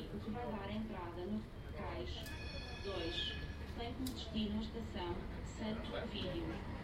o que vai dar entrada no cais 2. Tem como destino a estação Santo Vídeo.